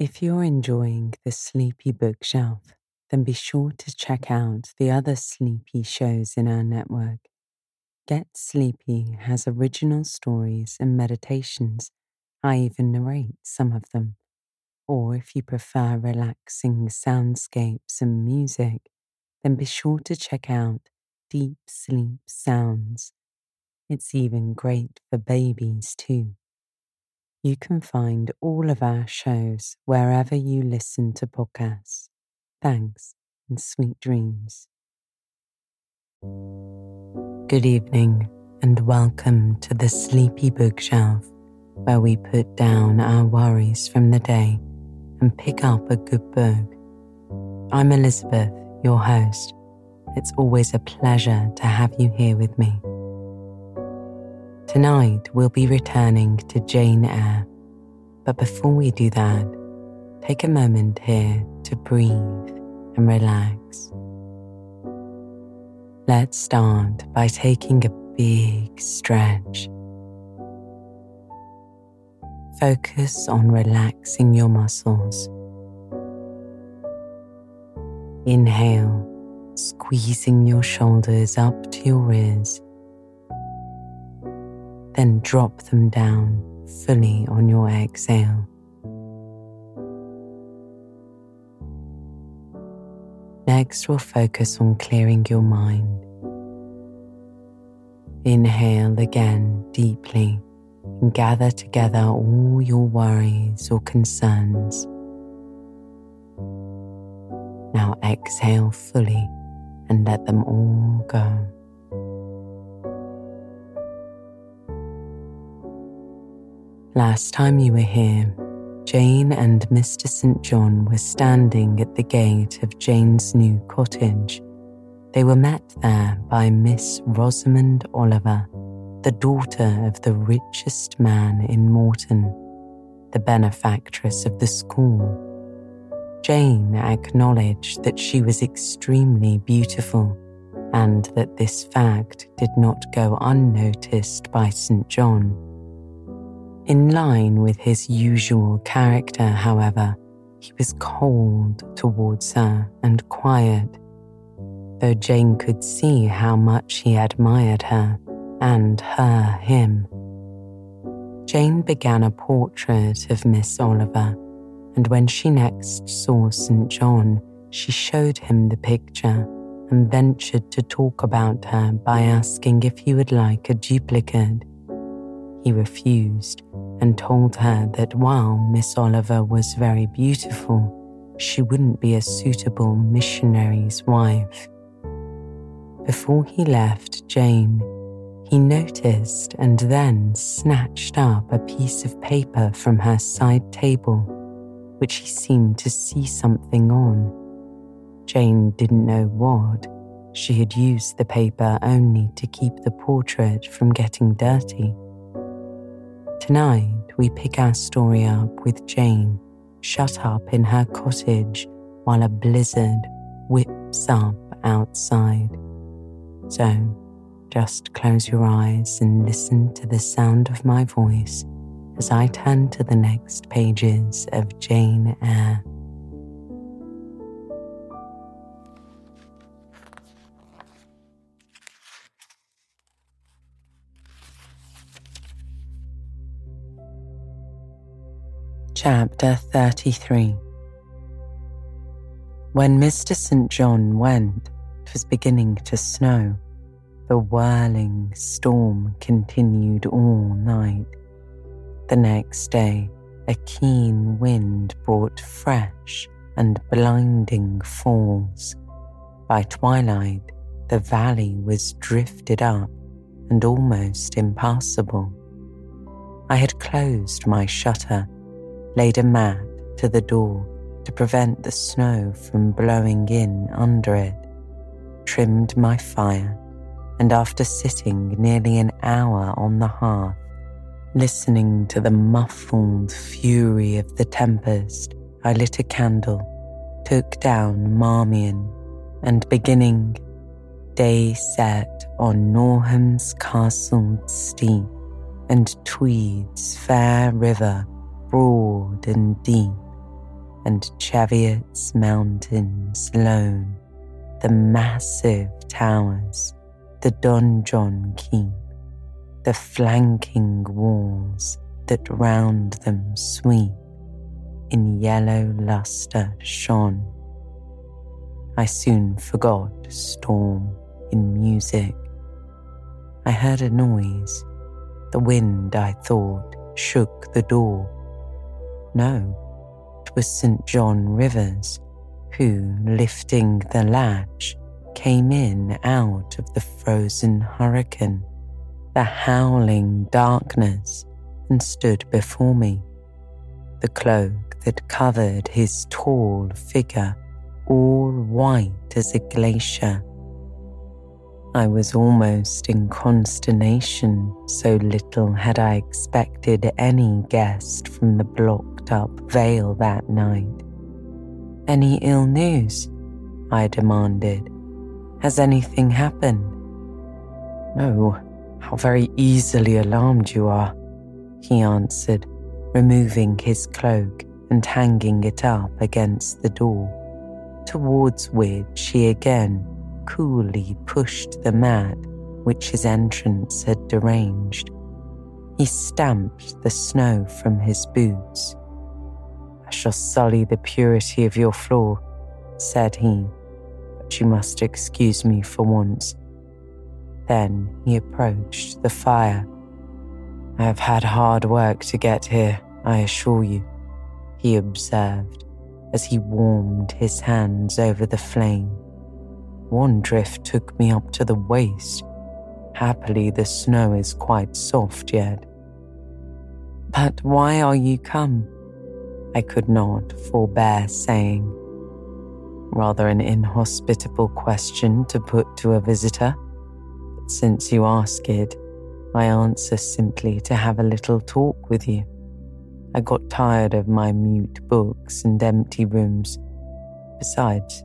If you're enjoying the Sleepy Bookshelf, then be sure to check out the other Sleepy shows in our network. Get Sleepy has original stories and meditations. I even narrate some of them. Or if you prefer relaxing soundscapes and music, then be sure to check out Deep Sleep Sounds. It's even great for babies too. You can find all of our shows wherever you listen to podcasts. Thanks and sweet dreams. Good evening and welcome to the Sleepy Bookshelf, where we put down our worries from the day and pick up a good book. I'm Elizabeth, your host. It's always a pleasure to have you here with me. Tonight we'll be returning to Jane Eyre. But before we do that, take a moment here to breathe and relax. Let's start by taking a big stretch. Focus on relaxing your muscles. Inhale, squeezing your shoulders up to your ears then drop them down fully on your exhale. Next, we'll focus on clearing your mind. Inhale again deeply and gather together all your worries or concerns. Now exhale fully and let them all go. Last time you were here, Jane and Mr. St. John were standing at the gate of Jane's new cottage. They were met there by Miss Rosamond Oliver, the daughter of the richest man in Morton, the benefactress of the school. Jane acknowledged that she was extremely beautiful and that this fact did not go unnoticed by St. John. In line with his usual character, however, he was cold towards her and quiet, though Jane could see how much he admired her and her him. Jane began a portrait of Miss Oliver, and when she next saw St. John, she showed him the picture and ventured to talk about her by asking if he would like a duplicate. He refused and told her that while Miss Oliver was very beautiful, she wouldn't be a suitable missionary's wife. Before he left Jane, he noticed and then snatched up a piece of paper from her side table, which he seemed to see something on. Jane didn't know what. She had used the paper only to keep the portrait from getting dirty. Tonight, we pick our story up with Jane shut up in her cottage while a blizzard whips up outside. So, just close your eyes and listen to the sound of my voice as I turn to the next pages of Jane Eyre. Chapter 33 When Mr. St. John went, it was beginning to snow. The whirling storm continued all night. The next day, a keen wind brought fresh and blinding falls. By twilight, the valley was drifted up and almost impassable. I had closed my shutter laid a mat to the door to prevent the snow from blowing in under it, trimmed my fire, and after sitting nearly an hour on the hearth, listening to the muffled fury of the tempest, I lit a candle, took down Marmion, and beginning, day set on Norham's castled steep and Tweed's fair river broad and deep, and Cheviot's mountains lone, the massive towers, the donjon keep, the flanking walls that round them sweep, in yellow lustre shone. I soon forgot storm in music. I heard a noise. The wind, I thought, shook the door. No, it was St. John Rivers, who, lifting the latch, came in out of the frozen hurricane, the howling darkness, and stood before me. The cloak that covered his tall figure, all white as a glacier. I was almost in consternation, so little had I expected any guest from the blocked up vale that night. Any ill news? I demanded. Has anything happened? No, how very easily alarmed you are, he answered, removing his cloak and hanging it up against the door, towards which he again coolly pushed the mat which his entrance had deranged. He stamped the snow from his boots. I shall sully the purity of your floor, said he but you must excuse me for once. Then he approached the fire. I have had hard work to get here, I assure you, he observed as he warmed his hands over the flame. One drift took me up to the waist. Happily, the snow is quite soft yet. But why are you come? I could not forbear saying rather an inhospitable question to put to a visitor. But since you ask it, I answer simply to have a little talk with you. I got tired of my mute books and empty rooms. Besides,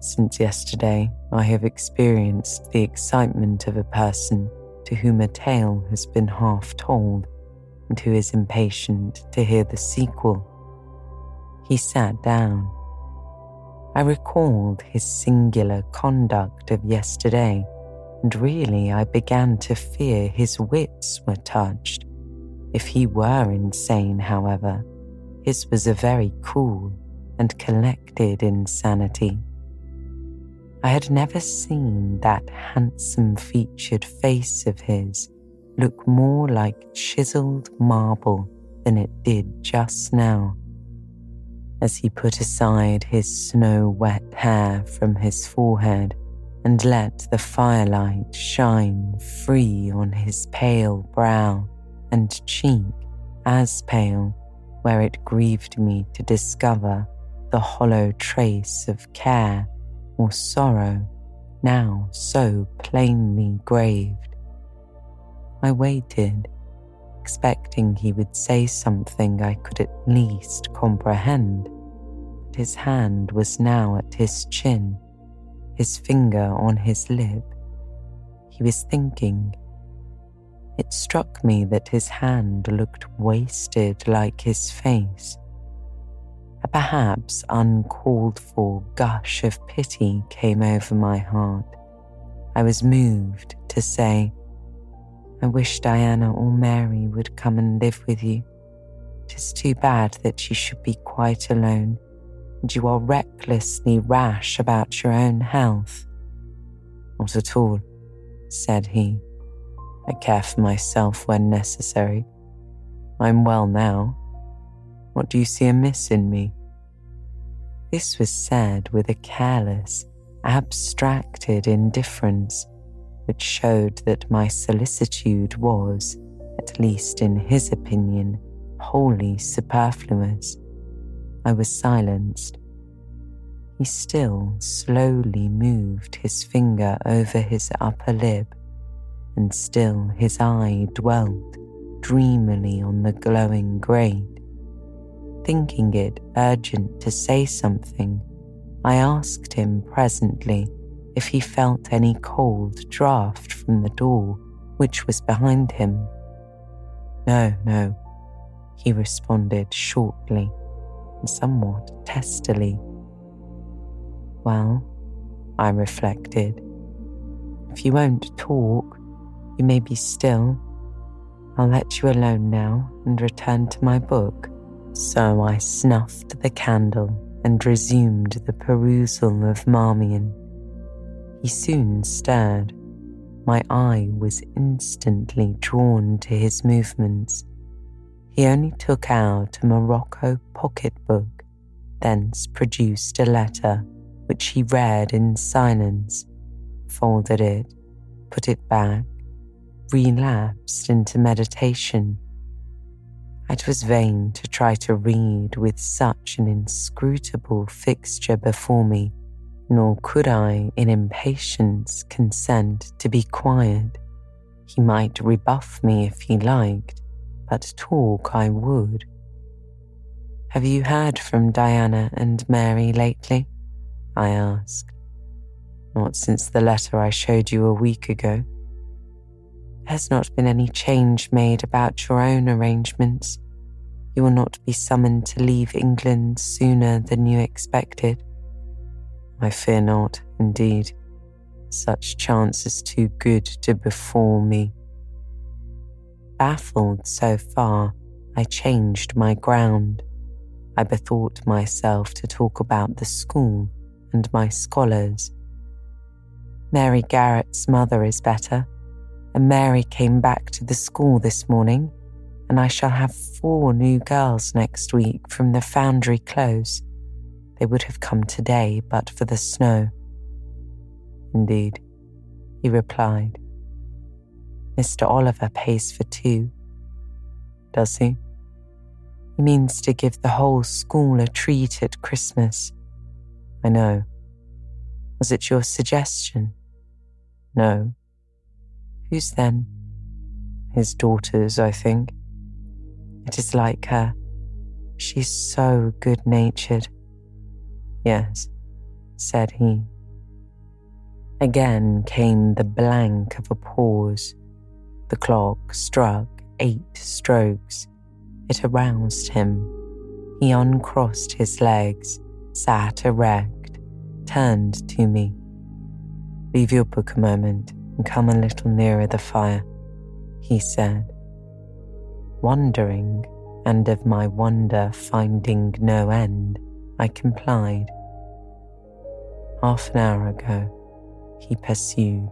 since yesterday, I have experienced the excitement of a person to whom a tale has been half told and who is impatient to hear the sequel. He sat down I recalled his singular conduct of yesterday, and really I began to fear his wits were touched. If he were insane, however, his was a very cool and collected insanity. I had never seen that handsome featured face of his look more like chiseled marble than it did just now as he put aside his snow wet hair from his forehead and let the firelight shine free on his pale brow and cheek as pale, where it grieved me to discover the hollow trace of care or sorrow now so plainly graved. I waited expecting he would say something I could at least comprehend. But his hand was now at his chin, his finger on his lip. He was thinking. It struck me that his hand looked wasted like his face. A perhaps uncalled for gush of pity came over my heart. I was moved to say, I wish Diana or Mary would come and live with you. Tis too bad that you should be quite alone, and you are recklessly rash about your own health. Not at all, said he. I care for myself when necessary. I'm well now. What do you see amiss in me? This was said with a careless, abstracted indifference which showed that my solicitude was, at least in his opinion, wholly superfluous. I was silenced. He still slowly moved his finger over his upper lip, and still his eye dwelt dreamily on the glowing grate. Thinking it urgent to say something, I asked him presently if he felt any cold draught from the door which was behind him. No, no, he responded shortly, and somewhat testily. Well, I reflected, if you won't talk, you may be still. I'll let you alone now and return to my book. So I snuffed the candle and resumed the perusal of Marmion. He soon stirred. My eye was instantly drawn to his movements. He only took out a Morocco pocketbook, thence produced a letter, which he read in silence, folded it, put it back, relapsed into meditation. It was vain to try to read with such an inscrutable fixture before me nor could I, in impatience, consent to be quiet. He might rebuff me if he liked, but talk I would. Have you heard from Diana and Mary lately? I asked. Not since the letter I showed you a week ago. Has not been any change made about your own arrangements. You will not be summoned to leave England sooner than you expected. I fear not, indeed. Such chance is too good to befall me. Baffled so far, I changed my ground. I bethought myself to talk about the school and my scholars. Mary Garrett's mother is better, and Mary came back to the school this morning, and I shall have four new girls next week from the Foundry Close. They would have come today but for the snow. Indeed, he replied. Mr. Oliver pays for two. Does he? He means to give the whole school a treat at Christmas. I know. Was it your suggestion? No. Whose then? His daughter's, I think. It is like her. She's so good natured. Yes, said he. Again came the blank of a pause. The clock struck eight strokes. It aroused him. He uncrossed his legs, sat erect, turned to me. Leave your book a moment and come a little nearer the fire, he said. Wondering, and of my wonder finding no end, I complied. Half an hour ago, he pursued,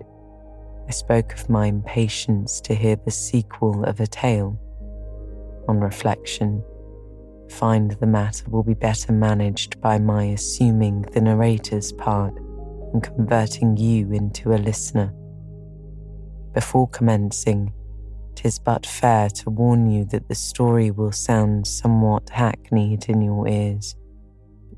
I spoke of my impatience to hear the sequel of a tale. On reflection, I find the matter will be better managed by my assuming the narrator's part and converting you into a listener. Before commencing, tis but fair to warn you that the story will sound somewhat hackneyed in your ears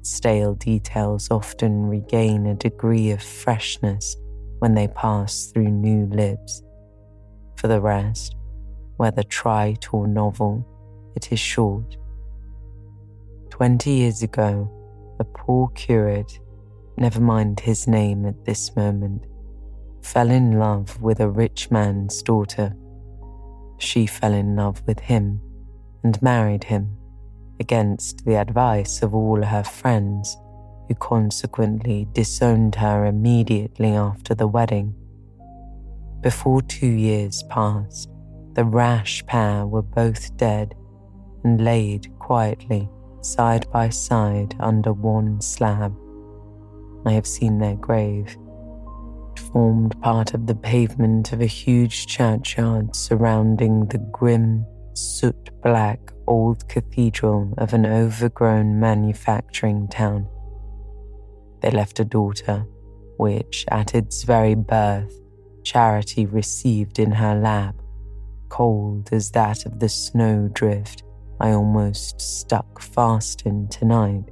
stale details often regain a degree of freshness when they pass through new lips. For the rest, whether trite or novel, it is short. Twenty years ago, a poor curate, never mind his name at this moment, fell in love with a rich man's daughter. She fell in love with him and married him against the advice of all her friends, who consequently disowned her immediately after the wedding. Before two years passed, the rash pair were both dead and laid quietly side by side under one slab. I have seen their grave. It formed part of the pavement of a huge churchyard surrounding the grim, soot black old cathedral of an overgrown manufacturing town. They left a daughter, which, at its very birth, Charity received in her lap, cold as that of the snowdrift I almost stuck fast in tonight.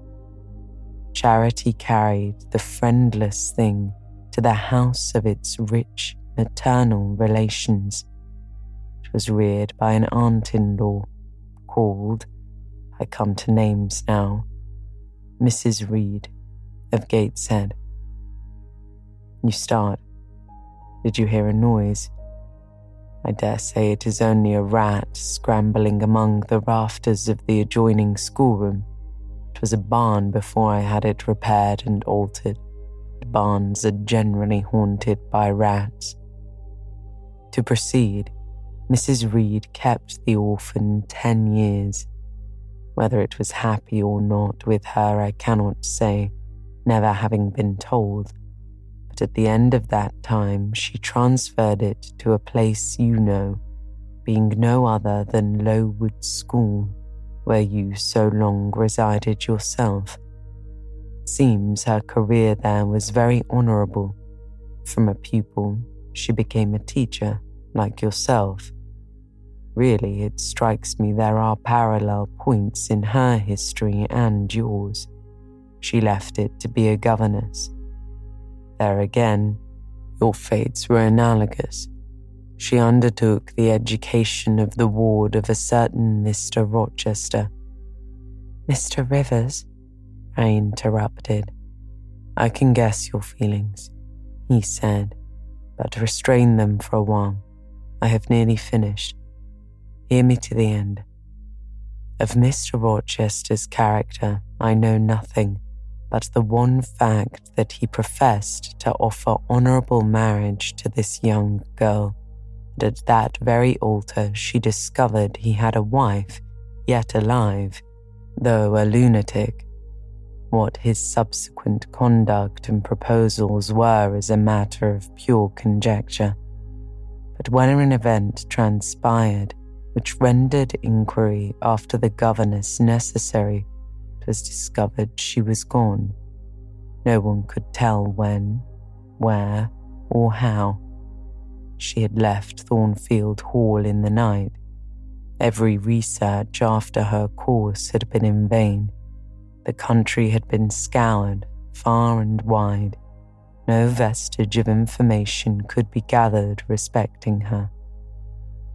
Charity carried the friendless thing to the house of its rich maternal relations. It was reared by an aunt in law called, I come to names now, Mrs. Reed of Gateshead. You start. Did you hear a noise? I dare say it is only a rat scrambling among the rafters of the adjoining schoolroom. It was a barn before I had it repaired and altered. Barns are generally haunted by rats. To proceed, Mrs. Reed kept the orphan ten years. Whether it was happy or not with her, I cannot say, never having been told. But at the end of that time, she transferred it to a place you know, being no other than Lowood School, where you so long resided yourself. Seems her career there was very honourable. From a pupil, she became a teacher, like yourself. Really, it strikes me there are parallel points in her history and yours. She left it to be a governess. There again, your fates were analogous. She undertook the education of the ward of a certain Mr. Rochester. Mr. Rivers? I interrupted. I can guess your feelings, he said, but restrain them for a while. I have nearly finished. Hear me to the end. Of Mr. Rochester's character, I know nothing but the one fact that he professed to offer honourable marriage to this young girl, and at that very altar she discovered he had a wife, yet alive, though a lunatic. What his subsequent conduct and proposals were is a matter of pure conjecture. But when an event transpired which rendered inquiry after the governess necessary, it was discovered she was gone. No one could tell when, where, or how. She had left Thornfield Hall in the night. Every research after her course had been in vain. The country had been scoured far and wide. No vestige of information could be gathered respecting her.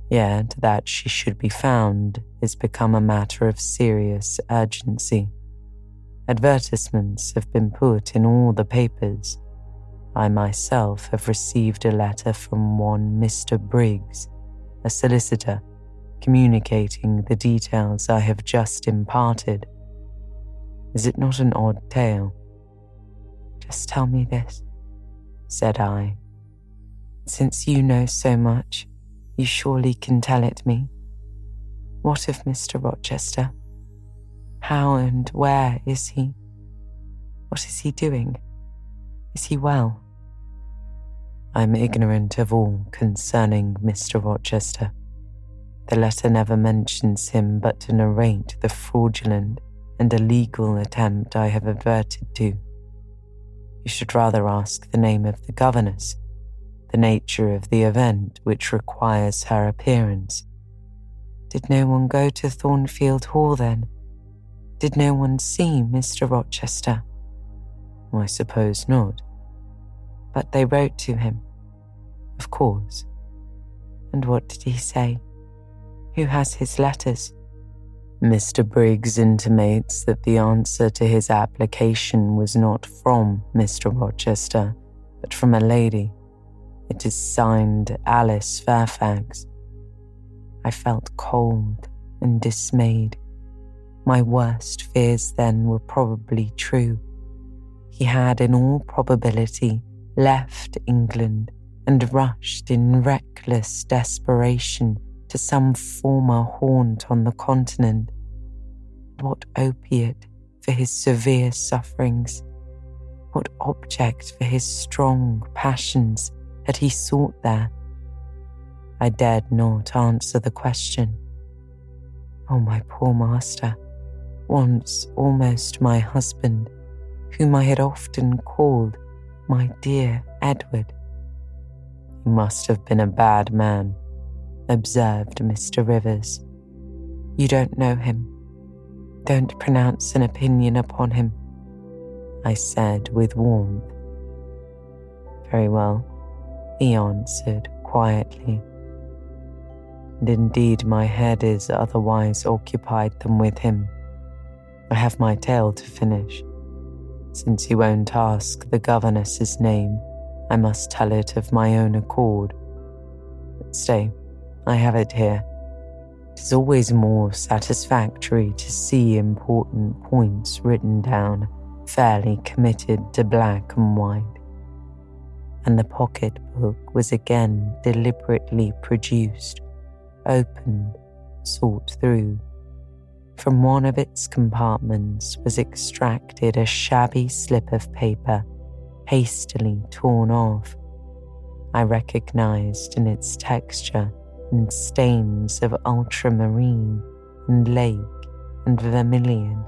Yet that she should be found is become a matter of serious urgency. Advertisements have been put in all the papers. I myself have received a letter from one Mr. Briggs, a solicitor, communicating the details I have just imparted. Is it not an odd tale? Just tell me this, said I. Since you know so much, you surely can tell it me. What of Mr. Rochester? How and where is he? What is he doing? Is he well? I'm ignorant of all concerning Mr. Rochester. The letter never mentions him but to narrate the fraudulent and illegal attempt I have adverted to. You should rather ask the name of the governess the nature of the event which requires her appearance. Did no one go to Thornfield Hall then? Did no one see Mr. Rochester? I suppose not. But they wrote to him. Of course. And what did he say? Who has his letters? Mr. Briggs intimates that the answer to his application was not from Mr. Rochester, but from a lady it is signed Alice Fairfax. I felt cold and dismayed. My worst fears then were probably true. He had, in all probability, left England and rushed in reckless desperation to some former haunt on the continent. What opiate for his severe sufferings? What object for his strong passions? had he sought there? I dared not answer the question. Oh, my poor master, once almost my husband, whom I had often called my dear Edward. He must have been a bad man, observed Mr. Rivers. You don't know him. Don't pronounce an opinion upon him, I said with warmth. Very well he answered quietly. And indeed, my head is otherwise occupied than with him. I have my tale to finish. Since you won't ask the governess's name, I must tell it of my own accord. But stay, I have it here. It is always more satisfactory to see important points written down, fairly committed to black and white. And the pocketbook was again deliberately produced, opened, sought through. From one of its compartments was extracted a shabby slip of paper, hastily torn off. I recognized in its texture and stains of ultramarine and lake and vermilion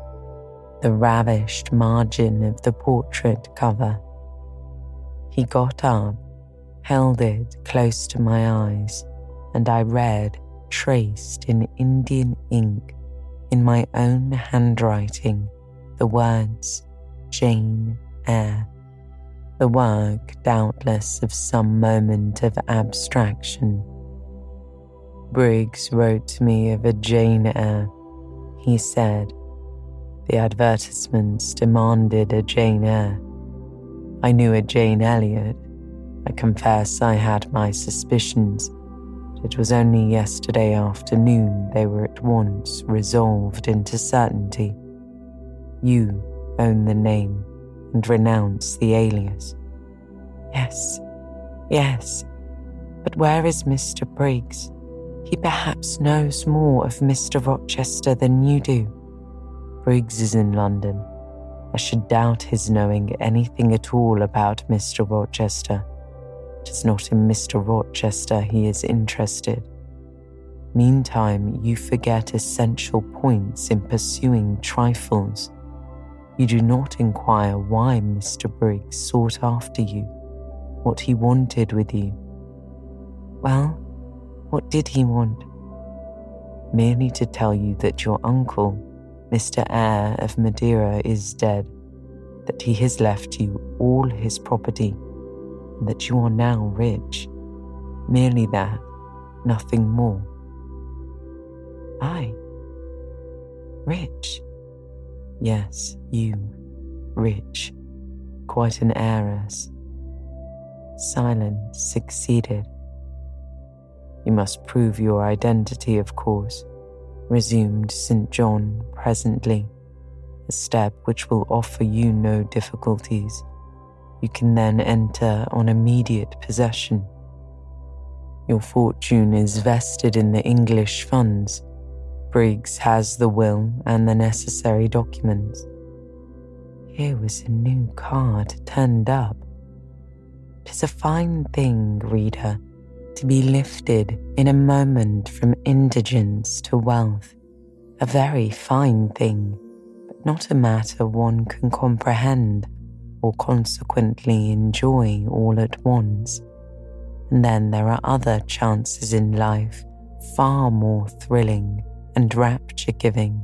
the ravished margin of the portrait cover. He got up, held it close to my eyes, and I read, traced in Indian ink, in my own handwriting, the words Jane Eyre. The work, doubtless, of some moment of abstraction Briggs wrote to me of a Jane Eyre. He said, The advertisements demanded a Jane Eyre. I knew a Jane Elliot. I confess I had my suspicions, it was only yesterday afternoon they were at once resolved into certainty. You own the name and renounce the alias. Yes, yes, but where is Mr. Briggs? He perhaps knows more of Mr. Rochester than you do. Briggs is in London. I should doubt his knowing anything at all about Mr. Rochester. It is not in Mr. Rochester he is interested. Meantime, you forget essential points in pursuing trifles. You do not inquire why Mr. Briggs sought after you, what he wanted with you. Well, what did he want? Merely to tell you that your uncle, Mr. Eyre of Madeira, is dead, that he has left you all his property, and that you are now rich. Merely that, nothing more. I? Rich? Yes, you, rich, quite an heiress. Silence succeeded. You must prove your identity, of course, resumed St. John presently, a step which will offer you no difficulties. You can then enter on immediate possession. Your fortune is vested in the English funds. Briggs has the will and the necessary documents. Here was a new card turned up. Tis a fine thing, reader to be lifted in a moment from indigence to wealth, a very fine thing, but not a matter one can comprehend or consequently enjoy all at once. And then there are other chances in life far more thrilling and rapture giving.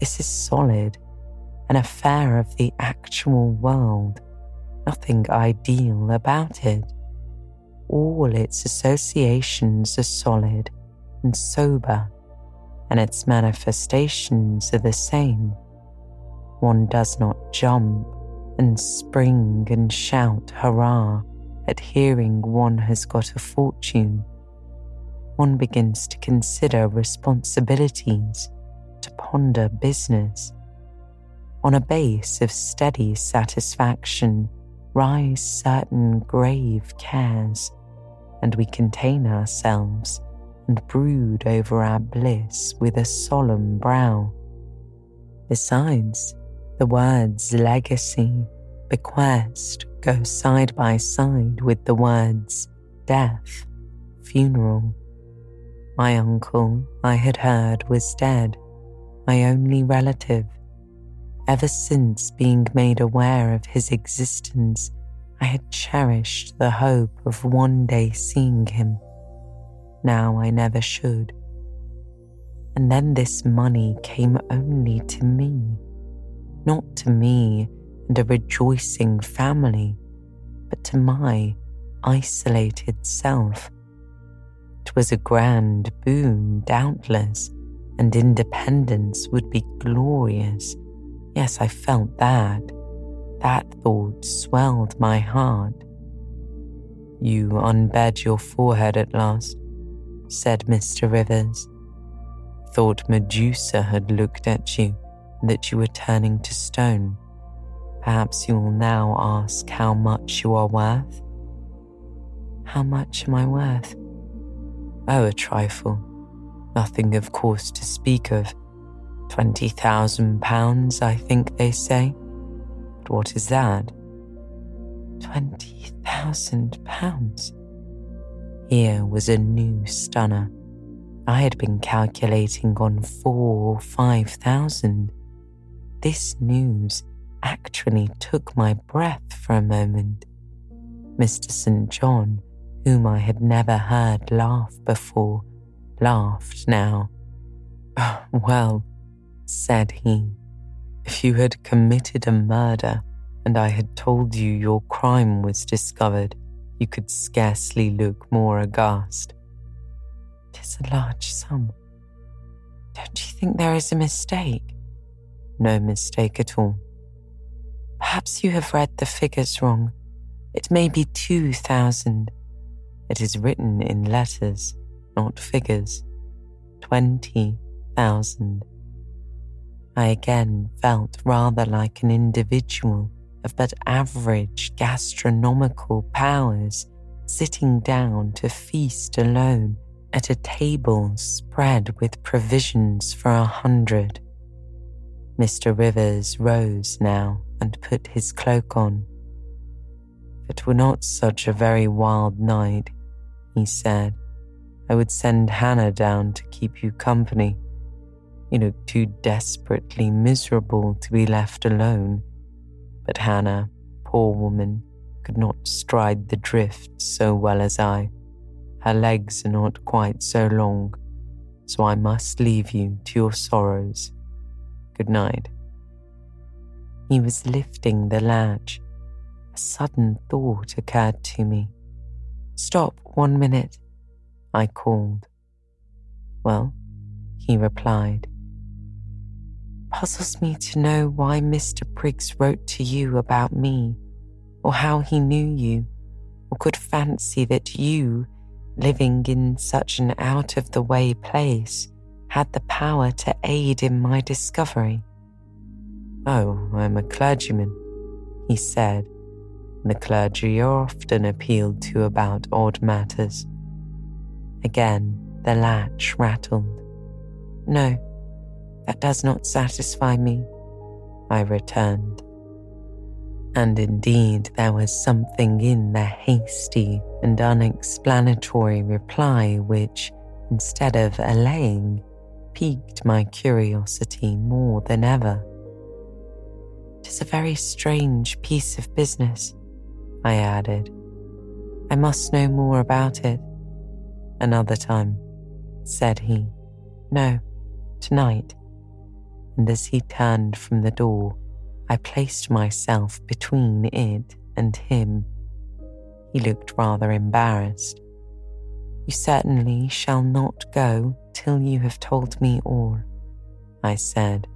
This is solid, an affair of the actual world, nothing ideal about it all its associations are solid and sober, and its manifestations are the same. One does not jump and spring and shout hurrah at hearing one has got a fortune. One begins to consider responsibilities, to ponder business. On a base of steady satisfaction rise certain grave cares and we contain ourselves and brood over our bliss with a solemn brow. Besides, the words legacy, bequest go side by side with the words death, funeral. My uncle, I had heard, was dead, my only relative. Ever since being made aware of his existence, I had cherished the hope of one day seeing him. Now I never should. And then this money came only to me, not to me and a rejoicing family, but to my isolated self. It was a grand boon, doubtless, and independence would be glorious. Yes, I felt that. That thought swelled my heart. You unbed your forehead at last, said Mr. Rivers. thought Medusa had looked at you that you were turning to stone. Perhaps you will now ask how much you are worth? How much am I worth? Oh, a trifle. Nothing, of course, to speak of. Twenty thousand pounds, I think they say. What is that? Twenty thousand pounds? Here was a new stunner. I had been calculating on four or five thousand. This news actually took my breath for a moment. Mr. St. John, whom I had never heard laugh before, laughed now. Oh, well, said he, if you had committed a murder and I had told you your crime was discovered, you could scarcely look more aghast. Tis a large sum. Don't you think there is a mistake? No mistake at all. Perhaps you have read the figures wrong. It may be two thousand. It is written in letters, not figures. Twenty thousand. I again felt rather like an individual of but average gastronomical powers sitting down to feast alone at a table spread with provisions for a hundred. Mr. Rivers rose now and put his cloak on. If it were not such a very wild night, he said, I would send Hannah down to keep you company. You look too desperately miserable to be left alone but Hannah, poor woman, could not stride the drift so well as I. Her legs are not quite so long, so I must leave you to your sorrows. Good night. He was lifting the latch. A sudden thought occurred to me. Stop one minute, I called. Well, he replied puzzles me to know why Mr. Briggs wrote to you about me, or how he knew you, or could fancy that you, living in such an out of the way place, had the power to aid in my discovery. Oh, I'm a clergyman, he said. The clergy are often appealed to about odd matters. Again, the latch rattled. No, that does not satisfy me, I returned. And indeed, there was something in the hasty and unexplanatory reply which, instead of allaying, piqued my curiosity more than ever. Tis a very strange piece of business, I added. I must know more about it. Another time, said he. No, tonight and as he turned from the door, I placed myself between it and him. He looked rather embarrassed. You certainly shall not go till you have told me all, I said.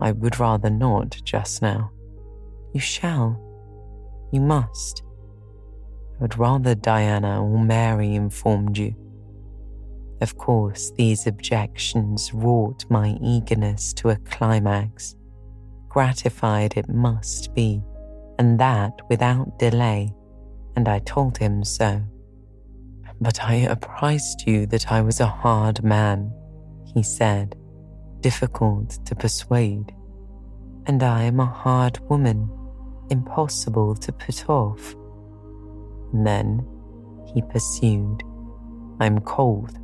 I would rather not just now. You shall. You must. I would rather Diana or Mary informed you. Of course, these objections wrought my eagerness to a climax. Gratified it must be, and that without delay, and I told him so. But I apprised you that I was a hard man, he said, difficult to persuade. And I am a hard woman, impossible to put off. And then he pursued, I'm cold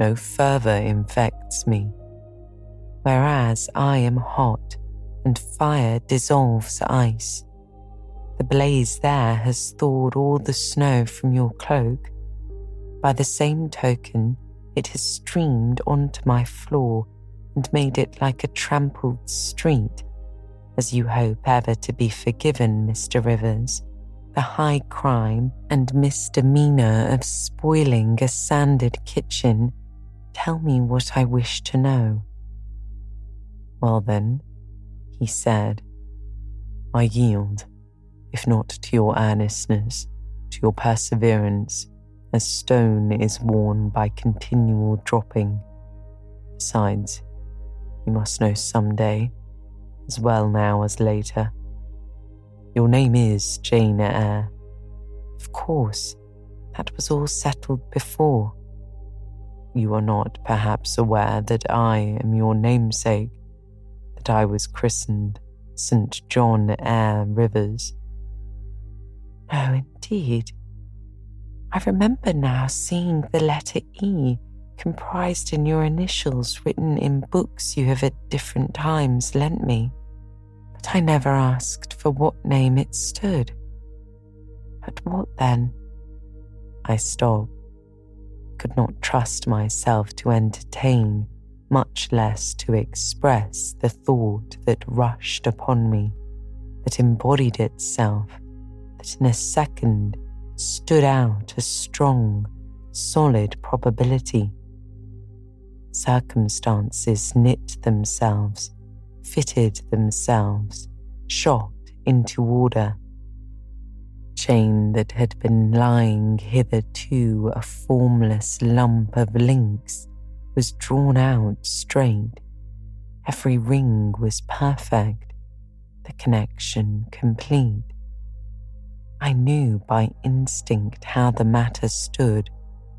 no fervour infects me, whereas I am hot and fire dissolves ice. The blaze there has thawed all the snow from your cloak. By the same token, it has streamed onto my floor and made it like a trampled street, as you hope ever to be forgiven, Mr. Rivers, the high crime and misdemeanour of spoiling a sanded kitchen Tell me what I wish to know. Well, then, he said, I yield, if not to your earnestness, to your perseverance, as stone is worn by continual dropping. Besides, you must know some day, as well now as later. Your name is Jane Eyre. Of course, that was all settled before. You are not perhaps aware that I am your namesake, that I was christened St. John Eyre Rivers. Oh, indeed. I remember now seeing the letter E comprised in your initials written in books you have at different times lent me, but I never asked for what name it stood. But what then? I stopped, could not trust myself to entertain, much less to express the thought that rushed upon me, that embodied itself, that in a second stood out a strong, solid probability. Circumstances knit themselves, fitted themselves, shot into order. Chain that had been lying hitherto a formless lump of links was drawn out straight. Every ring was perfect, the connection complete. I knew by instinct how the matter stood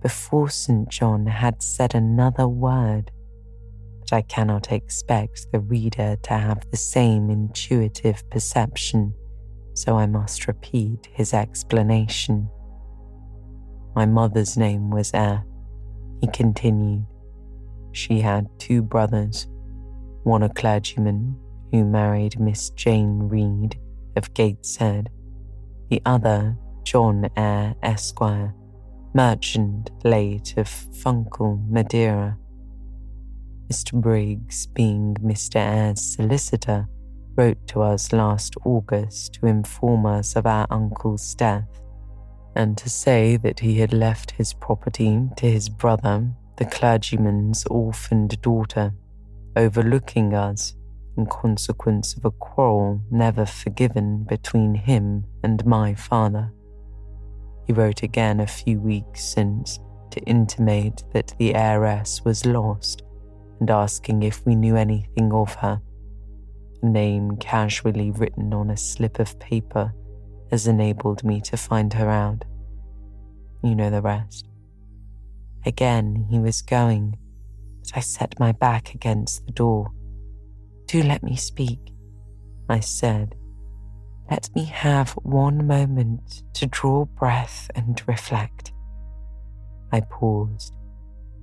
before St. John had said another word. But I cannot expect the reader to have the same intuitive perception, so I must repeat his explanation. My mother's name was Eyre, he continued. She had two brothers, one a clergyman who married Miss Jane Reed of Gateshead, the other John Eyre, Esquire merchant late of Funchal, Madeira. Mr. Briggs, being Mr. Eyre's solicitor, wrote to us last August to inform us of our uncle's death and to say that he had left his property to his brother, the clergyman's orphaned daughter, overlooking us in consequence of a quarrel never forgiven between him and my father. He wrote again a few weeks since to intimate that the heiress was lost and asking if we knew anything of her. Name casually written on a slip of paper has enabled me to find her out. You know the rest. Again, he was going, but I set my back against the door. Do let me speak, I said, let me have one moment to draw breath and reflect. I paused.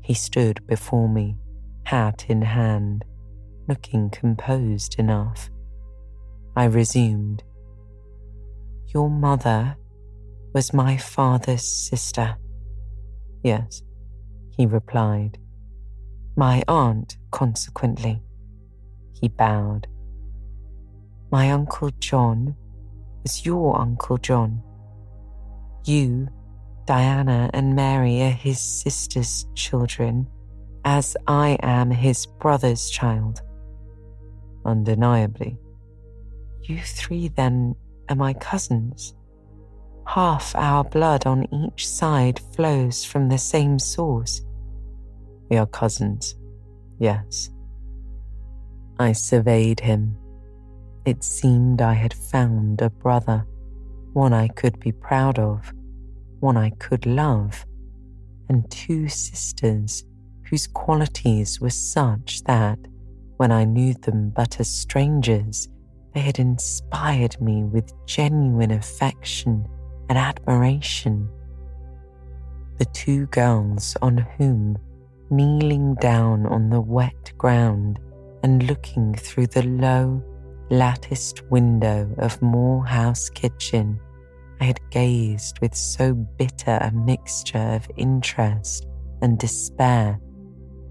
He stood before me, hat in hand, looking composed enough. I resumed. Your mother was my father's sister. Yes, he replied. My aunt, consequently. He bowed. My uncle John was your Uncle John. You, Diana, and Mary are his sister's children, as I am his brother's child. Undeniably. You three, then, are my cousins. Half our blood on each side flows from the same source. We are cousins, yes. I surveyed him it seemed I had found a brother, one I could be proud of, one I could love, and two sisters whose qualities were such that, when I knew them but as strangers, they had inspired me with genuine affection and admiration. The two girls on whom, kneeling down on the wet ground and looking through the low, latticed window of Moor House kitchen, I had gazed with so bitter a mixture of interest and despair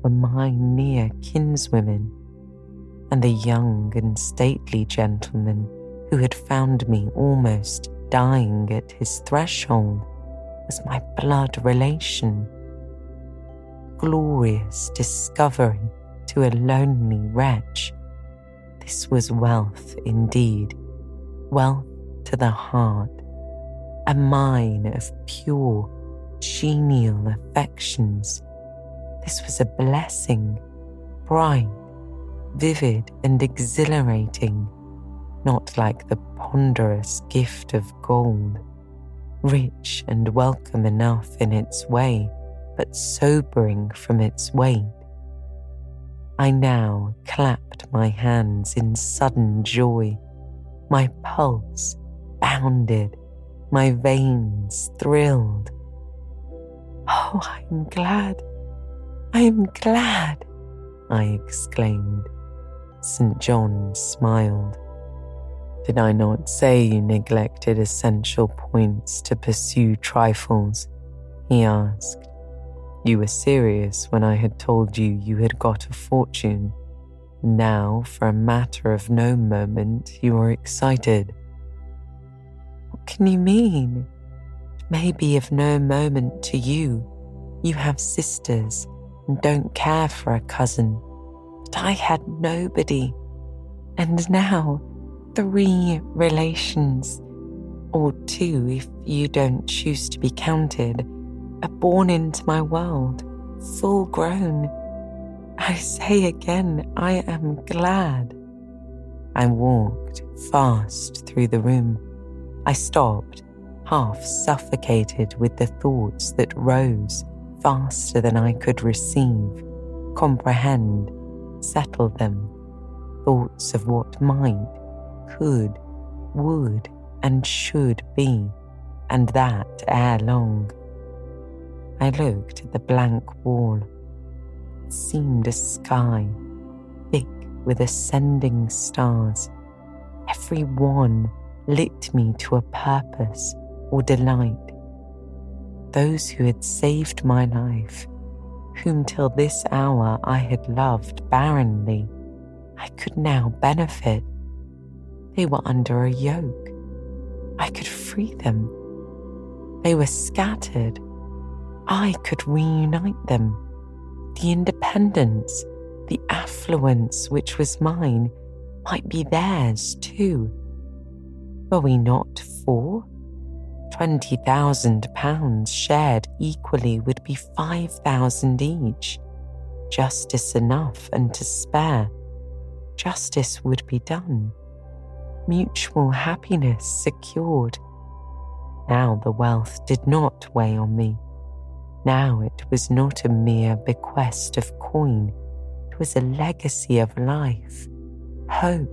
were my near kinswomen, and the young and stately gentleman who had found me almost dying at his threshold was my blood relation. Glorious discovery to a lonely wretch this was wealth indeed, wealth to the heart, a mine of pure, genial affections. This was a blessing, bright, vivid, and exhilarating, not like the ponderous gift of gold, rich and welcome enough in its way, but sobering from its weight. I now clapped my hands in sudden joy. My pulse bounded, my veins thrilled. Oh, I am glad, I am glad, I exclaimed. St. John smiled. Did I not say you neglected essential points to pursue trifles? He asked. You were serious when I had told you you had got a fortune. Now, for a matter of no moment, you are excited. What can you mean? It may be of no moment to you. You have sisters and don't care for a cousin. I had nobody. And now, three relations, or two if you don't choose to be counted are born into my world, full grown. I say again, I am glad. I walked fast through the room. I stopped, half suffocated with the thoughts that rose faster than I could receive, comprehend, settle them. Thoughts of what might, could, would, and should be, and that ere long. I looked at the blank wall. It seemed a sky, thick with ascending stars. Every one lit me to a purpose or delight. Those who had saved my life, whom till this hour I had loved barrenly, I could now benefit. They were under a yoke. I could free them. They were scattered I could reunite them. The independence, the affluence which was mine, might be theirs too. Were we not four? Twenty thousand pounds shared equally would be five thousand each. Justice enough and to spare. Justice would be done. Mutual happiness secured. Now the wealth did not weigh on me. Now it was not a mere bequest of coin, it was a legacy of life, hope,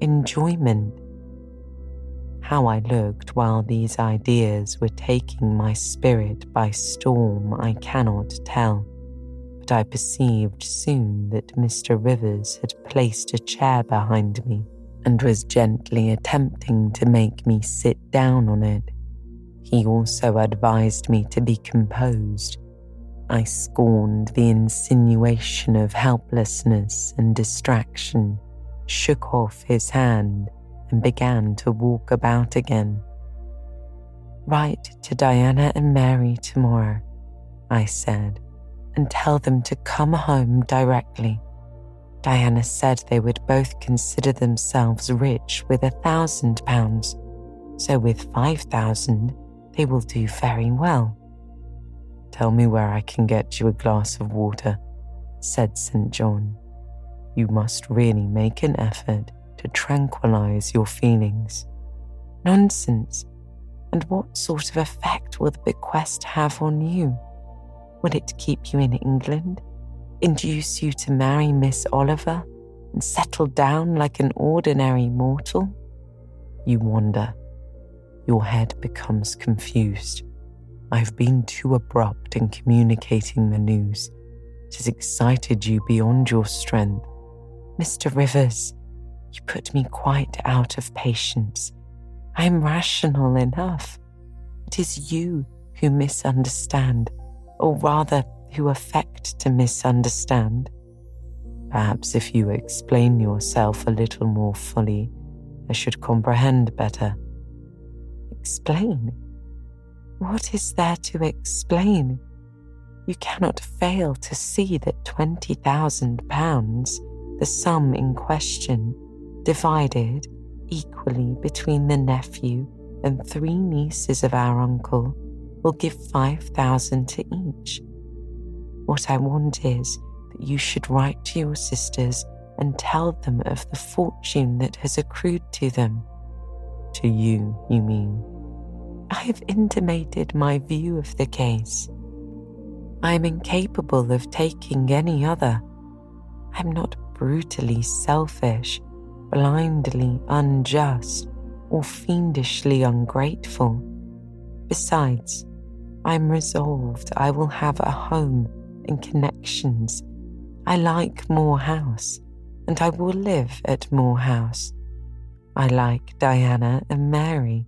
enjoyment. How I looked while these ideas were taking my spirit by storm, I cannot tell, but I perceived soon that Mr. Rivers had placed a chair behind me and was gently attempting to make me sit down on it. He also advised me to be composed. I scorned the insinuation of helplessness and distraction, shook off his hand, and began to walk about again. Write to Diana and Mary tomorrow, I said, and tell them to come home directly. Diana said they would both consider themselves rich with a thousand pounds, so with five thousand they will do very well. Tell me where I can get you a glass of water, said St. John. You must really make an effort to tranquilize your feelings. Nonsense. And what sort of effect will the bequest have on you? Will it keep you in England? Induce you to marry Miss Oliver and settle down like an ordinary mortal? You wonder your head becomes confused. I've been too abrupt in communicating the news. It has excited you beyond your strength. Mr. Rivers, you put me quite out of patience. I am rational enough. It is you who misunderstand, or rather, who affect to misunderstand. Perhaps if you explain yourself a little more fully, I should comprehend better explain? What is there to explain? You cannot fail to see that £20,000, the sum in question, divided equally between the nephew and three nieces of our uncle, will give 5,000 to each. What I want is that you should write to your sisters and tell them of the fortune that has accrued to them. To you, you mean. I have intimated my view of the case. I am incapable of taking any other. I am not brutally selfish, blindly unjust, or fiendishly ungrateful. Besides, I am resolved I will have a home and connections. I like Moor House, and I will live at Moor House. I like Diana and Mary,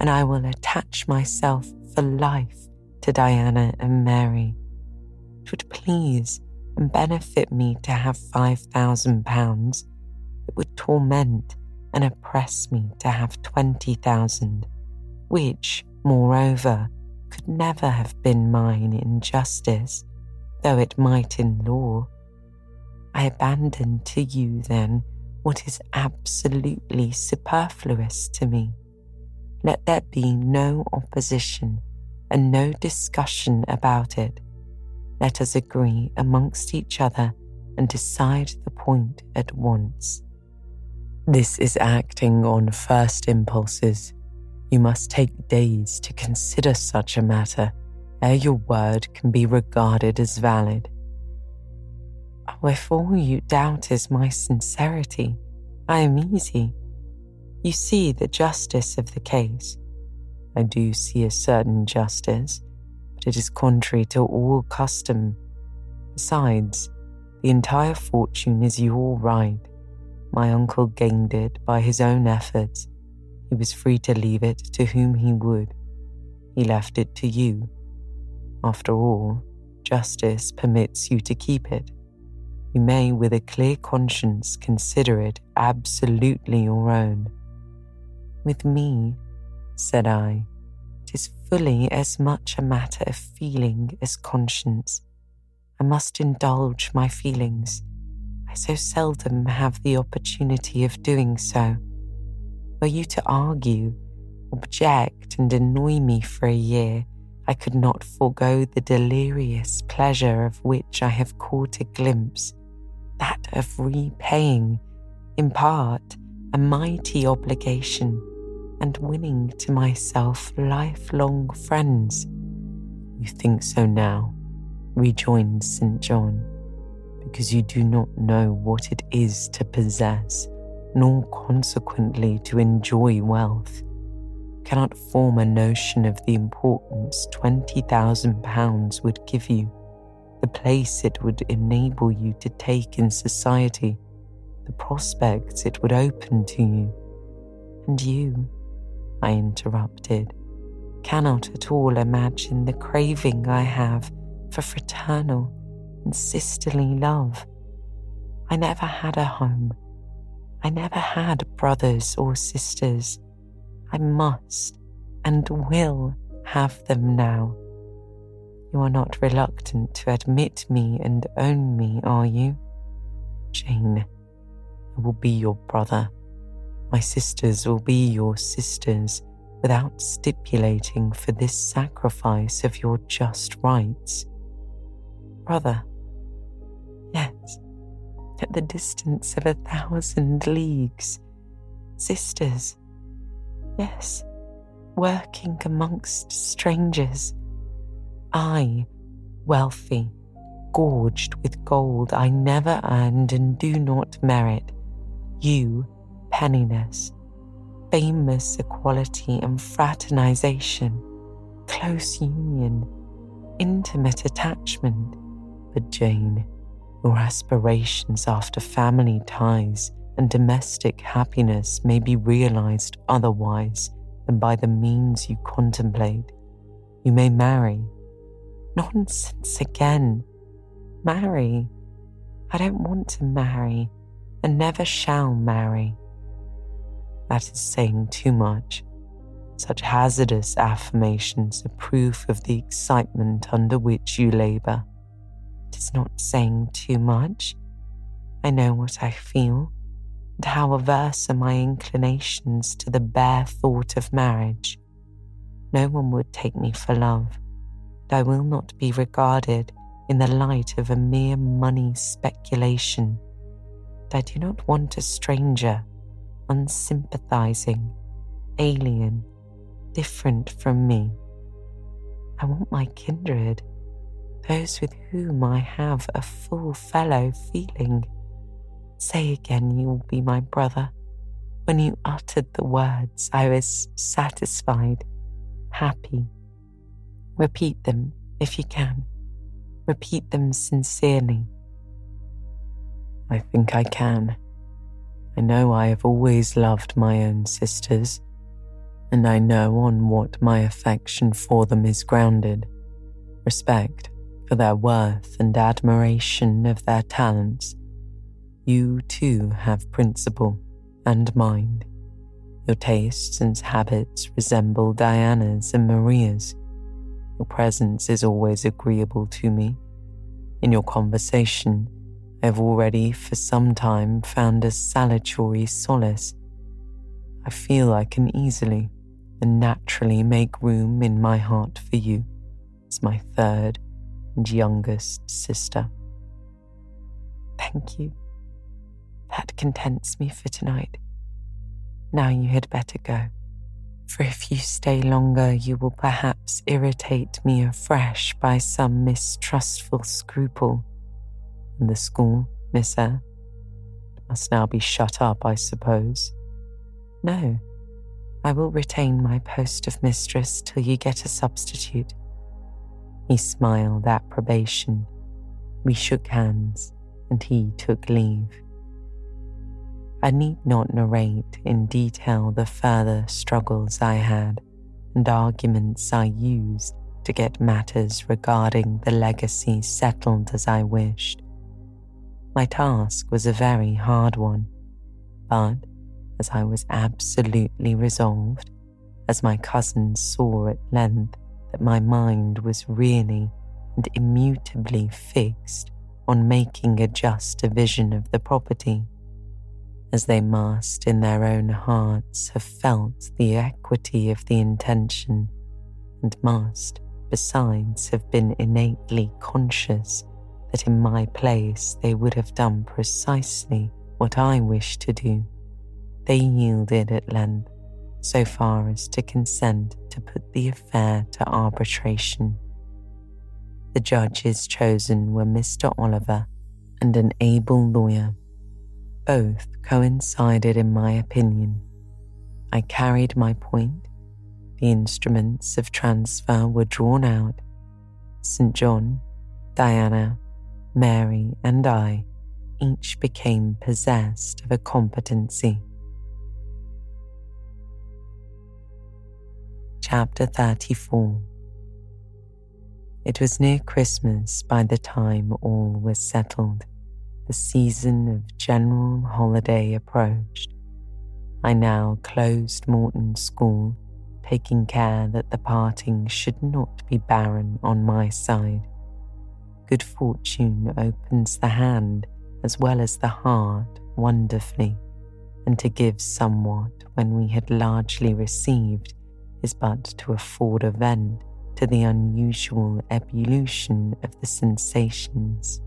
and I will attach myself for life to Diana and Mary. It would please and benefit me to have £5,000. It would torment and oppress me to have 20,000, which, moreover, could never have been mine in justice, though it might in law. I abandon to you, then, what is absolutely superfluous to me. Let there be no opposition and no discussion about it. Let us agree amongst each other and decide the point at once. This is acting on first impulses. You must take days to consider such a matter ere your word can be regarded as valid. Oh, if all you doubt is my sincerity, I am easy. You see the justice of the case. I do see a certain justice, but it is contrary to all custom. Besides, the entire fortune is your right. My uncle gained it by his own efforts. He was free to leave it to whom he would. He left it to you. After all, justice permits you to keep it. You may, with a clear conscience, consider it absolutely your own. With me, said I, it is fully as much a matter of feeling as conscience. I must indulge my feelings I so seldom have the opportunity of doing so. Were you to argue, object, and annoy me for a year, I could not forego the delirious pleasure of which I have caught a glimpse, that of repaying, in part, a mighty obligation and winning to myself lifelong friends. You think so now, rejoined St. John because you do not know what it is to possess, nor consequently to enjoy wealth. Cannot form a notion of the importance £20,000 would give you, the place it would enable you to take in society, the prospects it would open to you. And you, I interrupted, cannot at all imagine the craving I have for fraternal and sisterly love. I never had a home. I never had brothers or sisters. I must and will have them now. You are not reluctant to admit me and own me, are you? Jane, I will be your brother. My sisters will be your sisters without stipulating for this sacrifice of your just rights. Brother, Yes, at the distance of a thousand leagues, sisters, yes, working amongst strangers. I, wealthy, gorged with gold I never earned and do not merit. You, penniless, famous equality and fraternization, close union, intimate attachment. But Jane, your aspirations after family ties and domestic happiness may be realized otherwise than by the means you contemplate. You may marry. Nonsense again. Marry. I don't want to marry and never shall marry. That is saying too much. Such hazardous affirmations are proof of the excitement under which you labor. Is not saying too much. I know what I feel and how averse are my inclinations to the bare thought of marriage. No one would take me for love, and I will not be regarded in the light of a mere money speculation. I do not want a stranger, unsympathizing, alien, different from me. I want my kindred, those with whom I have a full fellow feeling. Say again you will be my brother. When you uttered the words, I was satisfied, happy. Repeat them if you can. Repeat them sincerely. I think I can. I know I have always loved my own sisters, and I know on what my affection for them is grounded respect for their worth and admiration of their talents. You too have principle and mind. Your tastes and habits resemble Diana's and Maria's. Your presence is always agreeable to me. In your conversation, I have already for some time found a salutary solace. I feel I can easily and naturally make room in my heart for you as my third youngest sister. Thank you. That contents me for tonight. Now you had better go for if you stay longer, you will perhaps irritate me afresh by some mistrustful scruple. And the school, Miss Eyre, must now be shut up, I suppose. No, I will retain my post of mistress till you get a substitute. He smiled approbation. We shook hands, and he took leave. I need not narrate in detail the further struggles I had and arguments I used to get matters regarding the legacy settled as I wished. My task was a very hard one, but as I was absolutely resolved, as my cousins saw at length that my mind was really and immutably fixed on making a just division of the property, as they must in their own hearts have felt the equity of the intention, and must, besides, have been innately conscious that in my place they would have done precisely what I wished to do. They yielded at length so far as to consent to put the affair to arbitration. The judges chosen were Mr. Oliver and an able lawyer both coincided in my opinion. I carried my point. The instruments of transfer were drawn out. St. John, Diana, Mary, and I each became possessed of a competency. Chapter 34 It was near Christmas by the time all was settled the season of general holiday approached. I now closed Morton School, taking care that the parting should not be barren on my side. Good fortune opens the hand as well as the heart wonderfully, and to give somewhat when we had largely received is but to afford a vent to the unusual ebullition of the sensations.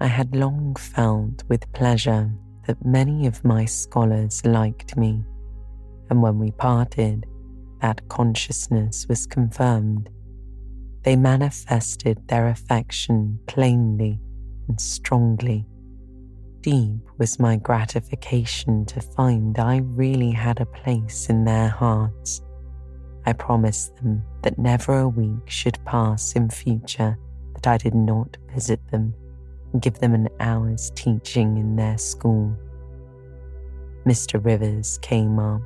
I had long felt with pleasure that many of my scholars liked me, and when we parted, that consciousness was confirmed. They manifested their affection plainly and strongly. Deep was my gratification to find I really had a place in their hearts. I promised them that never a week should pass in future that I did not visit them and give them an hour's teaching in their school. Mr. Rivers came up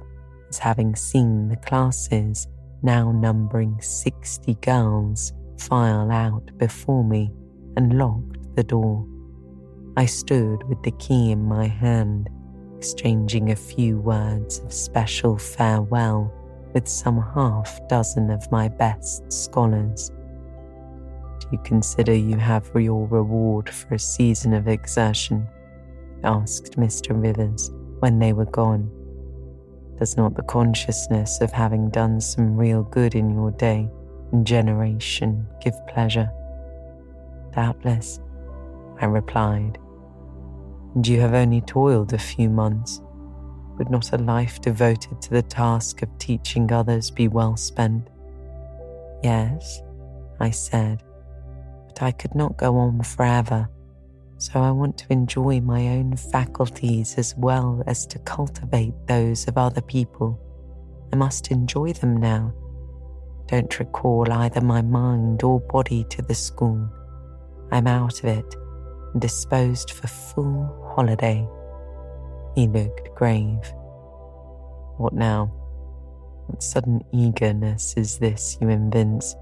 as having seen the classes, now numbering 60 girls, file out before me and locked the door. I stood with the key in my hand, exchanging a few words of special farewell with some half dozen of my best scholars Do you consider you have your reward for a season of exertion? asked Mr. Rivers when they were gone. Does not the consciousness of having done some real good in your day and generation give pleasure? Doubtless, I replied. And you have only toiled a few months. Would not a life devoted to the task of teaching others be well spent? Yes, I said, but I could not go on forever, so I want to enjoy my own faculties as well as to cultivate those of other people. I must enjoy them now. Don't recall either my mind or body to the school. I'm out of it disposed for full holiday. He looked grave. What now? What sudden eagerness is this you evince?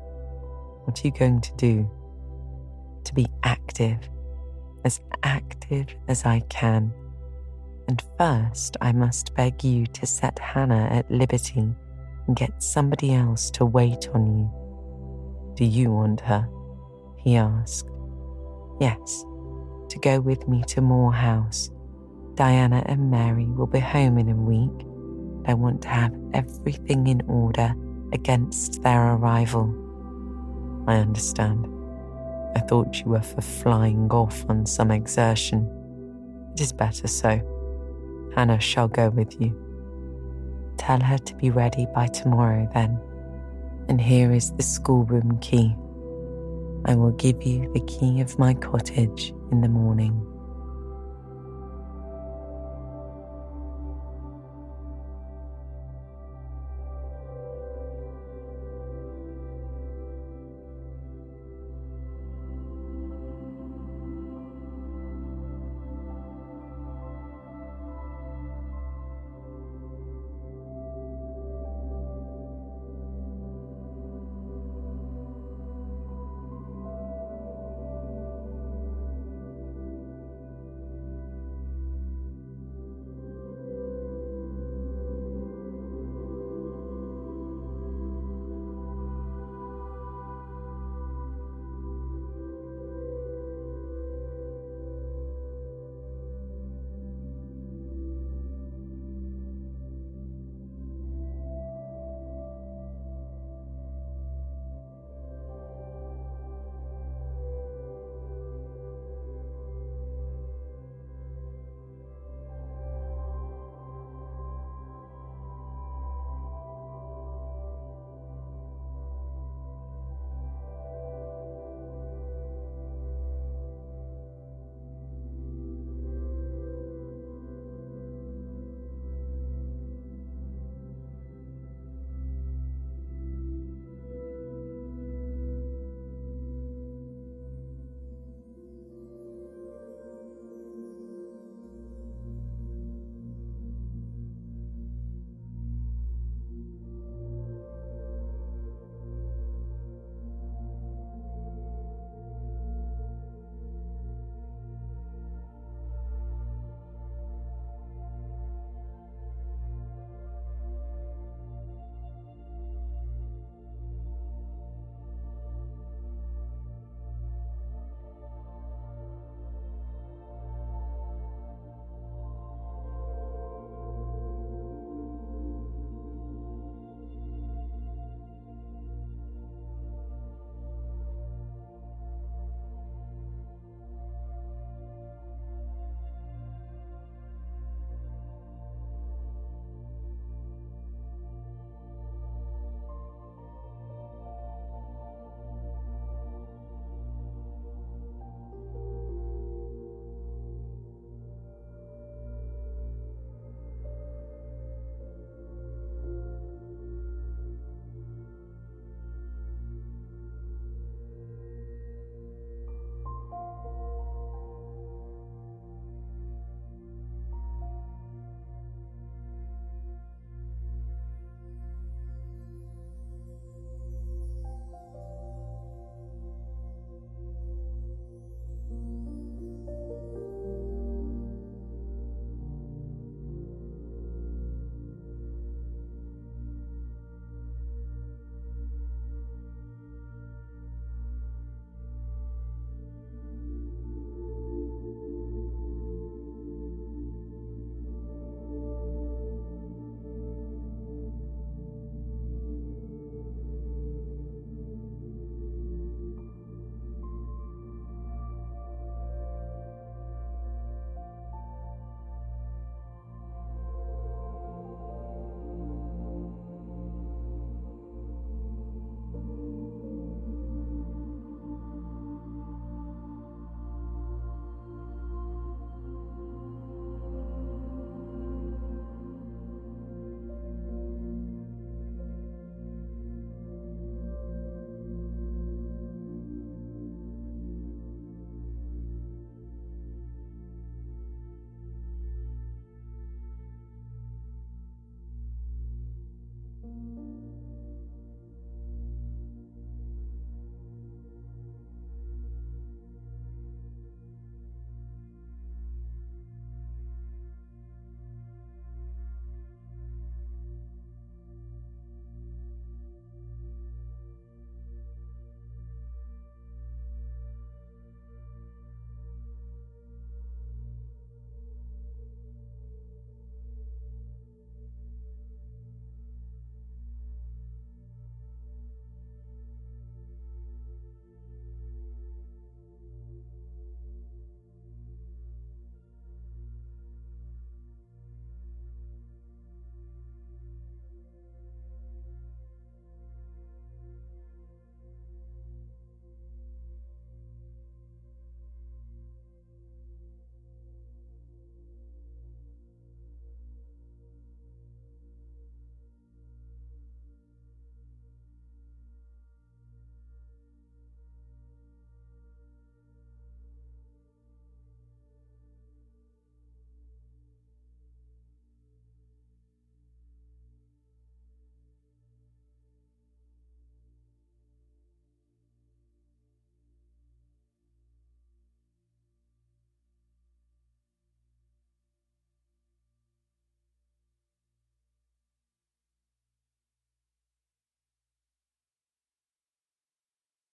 What are you going to do? To be active, as active as I can. And first, I must beg you to set Hannah at liberty and get somebody else to wait on you. Do you want her? He asked. Yes, to go with me to Moor House. Diana and Mary will be home in a week. I want to have everything in order against their arrival. I understand. I thought you were for flying off on some exertion. It is better so. Hannah shall go with you. Tell her to be ready by tomorrow, then. And here is the schoolroom key. I will give you the key of my cottage in the morning.